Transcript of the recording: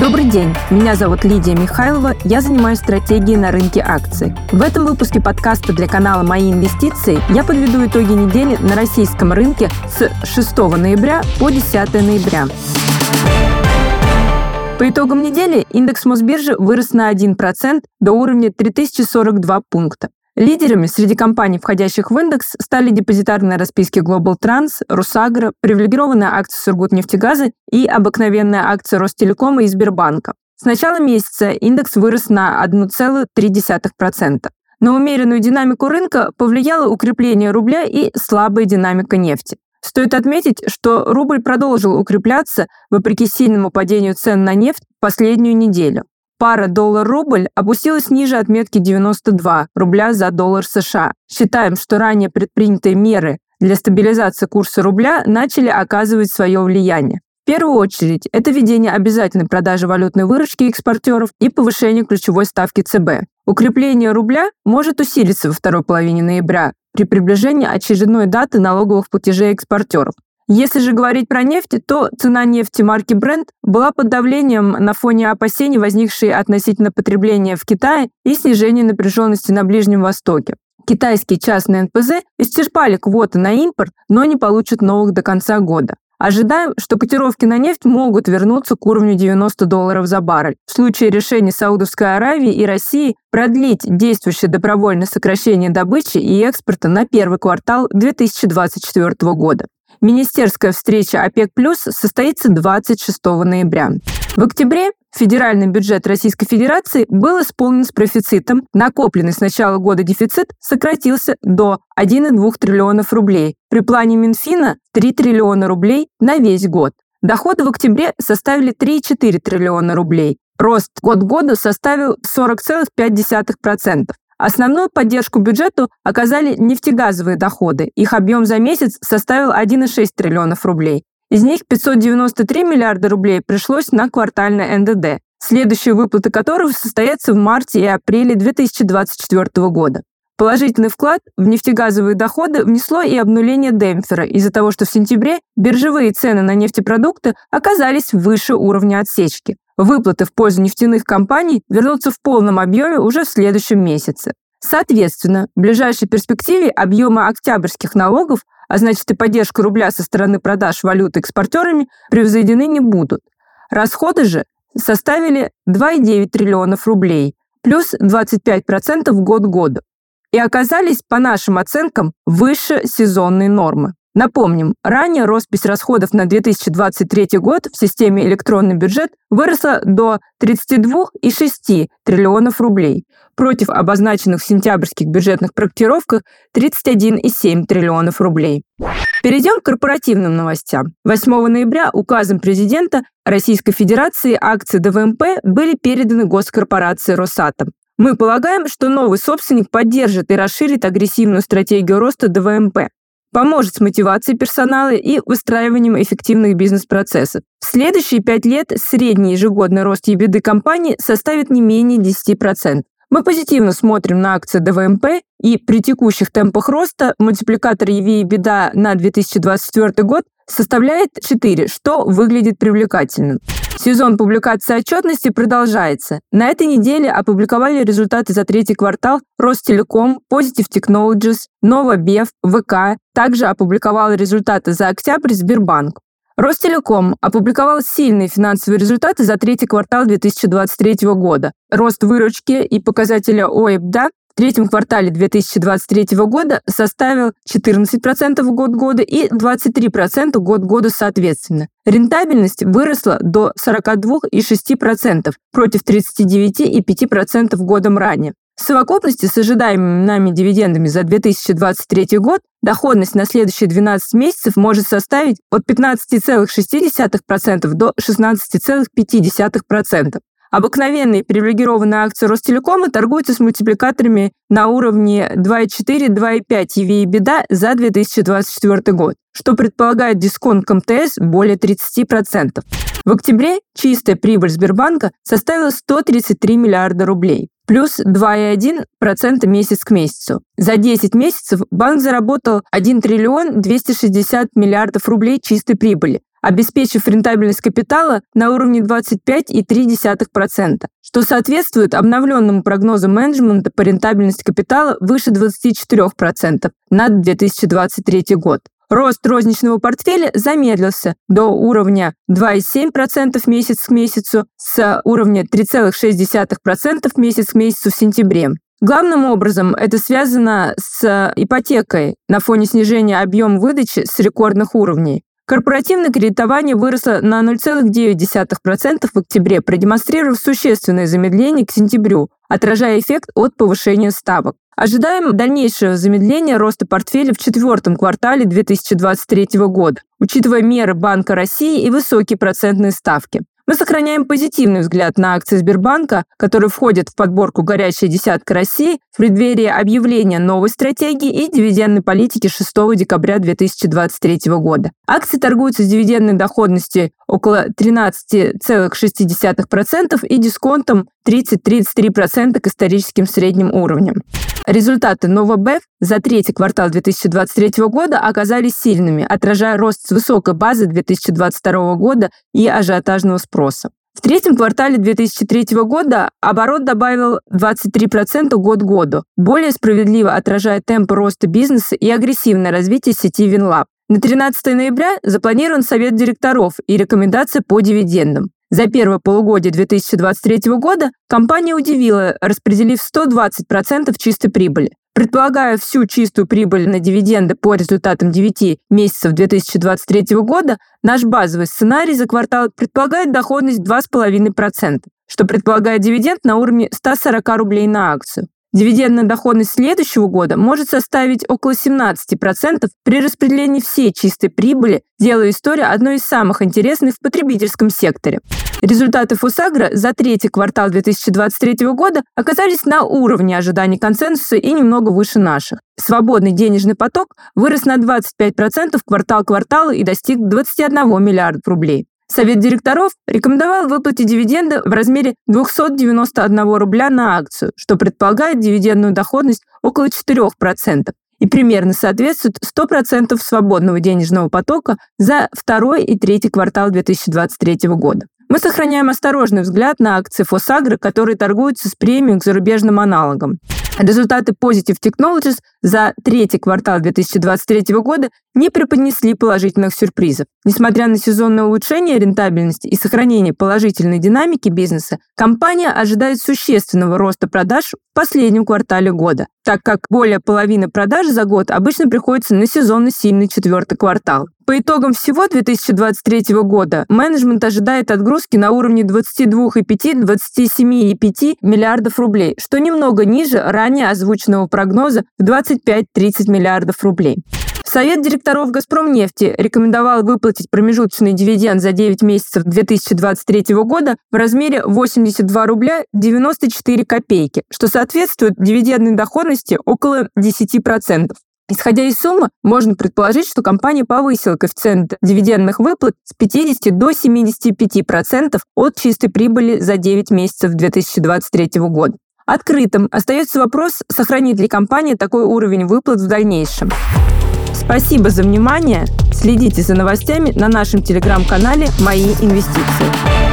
Добрый день, меня зовут Лидия Михайлова, я занимаюсь стратегией на рынке акций. В этом выпуске подкаста для канала «Мои инвестиции» я подведу итоги недели на российском рынке с 6 ноября по 10 ноября. По итогам недели индекс Мосбиржи вырос на 1% до уровня 3042 пункта. Лидерами среди компаний, входящих в индекс, стали депозитарные расписки Global Trans, Русагра, привилегированная акция Сургутнефтегаза и обыкновенная акция Ростелекома и Сбербанка. С начала месяца индекс вырос на 1,3%. На умеренную динамику рынка повлияло укрепление рубля и слабая динамика нефти. Стоит отметить, что рубль продолжил укрепляться вопреки сильному падению цен на нефть последнюю неделю. Пара доллар-рубль опустилась ниже отметки 92 рубля за доллар США. Считаем, что ранее предпринятые меры для стабилизации курса рубля начали оказывать свое влияние. В первую очередь, это введение обязательной продажи валютной выручки экспортеров и повышение ключевой ставки ЦБ. Укрепление рубля может усилиться во второй половине ноября при приближении очередной даты налоговых платежей экспортеров. Если же говорить про нефть, то цена нефти марки Brent была под давлением на фоне опасений, возникшей относительно потребления в Китае и снижения напряженности на Ближнем Востоке. Китайские частные НПЗ исчерпали квоты на импорт, но не получат новых до конца года. Ожидаем, что котировки на нефть могут вернуться к уровню 90 долларов за баррель. В случае решения Саудовской Аравии и России продлить действующее добровольное сокращение добычи и экспорта на первый квартал 2024 года. Министерская встреча ОПЕК+, плюс состоится 26 ноября. В октябре федеральный бюджет Российской Федерации был исполнен с профицитом. Накопленный с начала года дефицит сократился до 1,2 триллионов рублей. При плане Минфина 3 триллиона рублей на весь год. Доходы в октябре составили 3,4 триллиона рублей. Рост год года составил 40,5%. Основную поддержку бюджету оказали нефтегазовые доходы. Их объем за месяц составил 1,6 триллионов рублей. Из них 593 миллиарда рублей пришлось на квартальное НДД, следующие выплаты которого состоятся в марте и апреле 2024 года. Положительный вклад в нефтегазовые доходы внесло и обнуление демпфера из-за того, что в сентябре биржевые цены на нефтепродукты оказались выше уровня отсечки. Выплаты в пользу нефтяных компаний вернутся в полном объеме уже в следующем месяце. Соответственно, в ближайшей перспективе объемы октябрьских налогов, а значит и поддержка рубля со стороны продаж валюты экспортерами, превзойдены не будут. Расходы же составили 2,9 триллионов рублей, плюс 25% год году, и оказались, по нашим оценкам, выше сезонной нормы. Напомним, ранее роспись расходов на 2023 год в системе электронный бюджет выросла до 32,6 триллионов рублей против обозначенных в сентябрьских бюджетных проектировках 31,7 триллионов рублей. Перейдем к корпоративным новостям. 8 ноября указом президента Российской Федерации акции ДВМП были переданы госкорпорации «Росатом». Мы полагаем, что новый собственник поддержит и расширит агрессивную стратегию роста ДВМП поможет с мотивацией персонала и выстраиванием эффективных бизнес-процессов. В следующие пять лет средний ежегодный рост EBITDA компании составит не менее 10%. Мы позитивно смотрим на акции ДВМП, и при текущих темпах роста мультипликатор EV и беда на 2024 год составляет 4, что выглядит привлекательным. Сезон публикации отчетности продолжается. На этой неделе опубликовали результаты за третий квартал Ростелеком, Positive Technologies, Новобев, ВК. Также опубликовал результаты за октябрь Сбербанк. Ростелеком опубликовал сильные финансовые результаты за третий квартал 2023 года. Рост выручки и показателя ОЭБДА третьем квартале 2023 года составил 14% год года и 23% год года соответственно. Рентабельность выросла до 42,6% против 39,5% годом ранее. В совокупности с ожидаемыми нами дивидендами за 2023 год доходность на следующие 12 месяцев может составить от 15,6% до 16,5%. Обыкновенные привилегированные акции Ростелекома торгуются с мультипликаторами на уровне 2,4-2,5 EV и беда за 2024 год, что предполагает дисконт к МТС более 30%. В октябре чистая прибыль Сбербанка составила 133 миллиарда рублей. Плюс 2,1% месяц к месяцу. За 10 месяцев банк заработал 1 триллион 260 миллиардов рублей чистой прибыли, обеспечив рентабельность капитала на уровне 25,3%, что соответствует обновленному прогнозу менеджмента по рентабельности капитала выше 24% на 2023 год. Рост розничного портфеля замедлился до уровня 2,7% месяц к месяцу с уровня 3,6% месяц к месяцу в сентябре. Главным образом это связано с ипотекой на фоне снижения объема выдачи с рекордных уровней. Корпоративное кредитование выросло на 0,9% в октябре, продемонстрировав существенное замедление к сентябрю, отражая эффект от повышения ставок. Ожидаем дальнейшего замедления роста портфеля в четвертом квартале 2023 года, учитывая меры Банка России и высокие процентные ставки. Мы сохраняем позитивный взгляд на акции Сбербанка, которые входят в подборку «Горячая десятка России» в преддверии объявления новой стратегии и дивидендной политики 6 декабря 2023 года. Акции торгуются с дивидендной доходностью около 13,6% и дисконтом 30-33% к историческим средним уровням. Результаты Novabev за третий квартал 2023 года оказались сильными, отражая рост с высокой базы 2022 года и ажиотажного спроса. В третьем квартале 2003 года оборот добавил 23% год к году, более справедливо отражая темпы роста бизнеса и агрессивное развитие сети Винлаб. На 13 ноября запланирован совет директоров и рекомендации по дивидендам. За первое полугодие 2023 года компания удивила, распределив 120% чистой прибыли. Предполагая всю чистую прибыль на дивиденды по результатам 9 месяцев 2023 года, наш базовый сценарий за квартал предполагает доходность 2,5%, что предполагает дивиденд на уровне 140 рублей на акцию. Дивидендная доходность следующего года может составить около 17% при распределении всей чистой прибыли, делая историю одной из самых интересных в потребительском секторе. Результаты Фусагра за третий квартал 2023 года оказались на уровне ожиданий консенсуса и немного выше наших. Свободный денежный поток вырос на 25% квартал к кварталу и достиг 21 миллиарда рублей. Совет директоров рекомендовал выплатить дивиденды в размере 291 рубля на акцию, что предполагает дивидендную доходность около 4% и примерно соответствует 100% свободного денежного потока за второй и третий квартал 2023 года. Мы сохраняем осторожный взгляд на акции Фосагры, которые торгуются с премией к зарубежным аналогам. Результаты Positive Technologies за третий квартал 2023 года не преподнесли положительных сюрпризов. Несмотря на сезонное улучшение рентабельности и сохранение положительной динамики бизнеса, компания ожидает существенного роста продаж в последнем квартале года, так как более половины продаж за год обычно приходится на сезонно сильный четвертый квартал. По итогам всего 2023 года менеджмент ожидает отгрузки на уровне 22,5-27,5 миллиардов рублей, что немного ниже ранее озвученного прогноза в 25-30 миллиардов рублей. Совет директоров «Газпромнефти» рекомендовал выплатить промежуточный дивиденд за 9 месяцев 2023 года в размере 82 рубля 94 копейки, что соответствует дивидендной доходности около 10%. Исходя из суммы, можно предположить, что компания повысила коэффициент дивидендных выплат с 50 до 75% от чистой прибыли за 9 месяцев 2023 года. Открытым остается вопрос, сохранит ли компания такой уровень выплат в дальнейшем. Спасибо за внимание. Следите за новостями на нашем телеграм-канале «Мои инвестиции».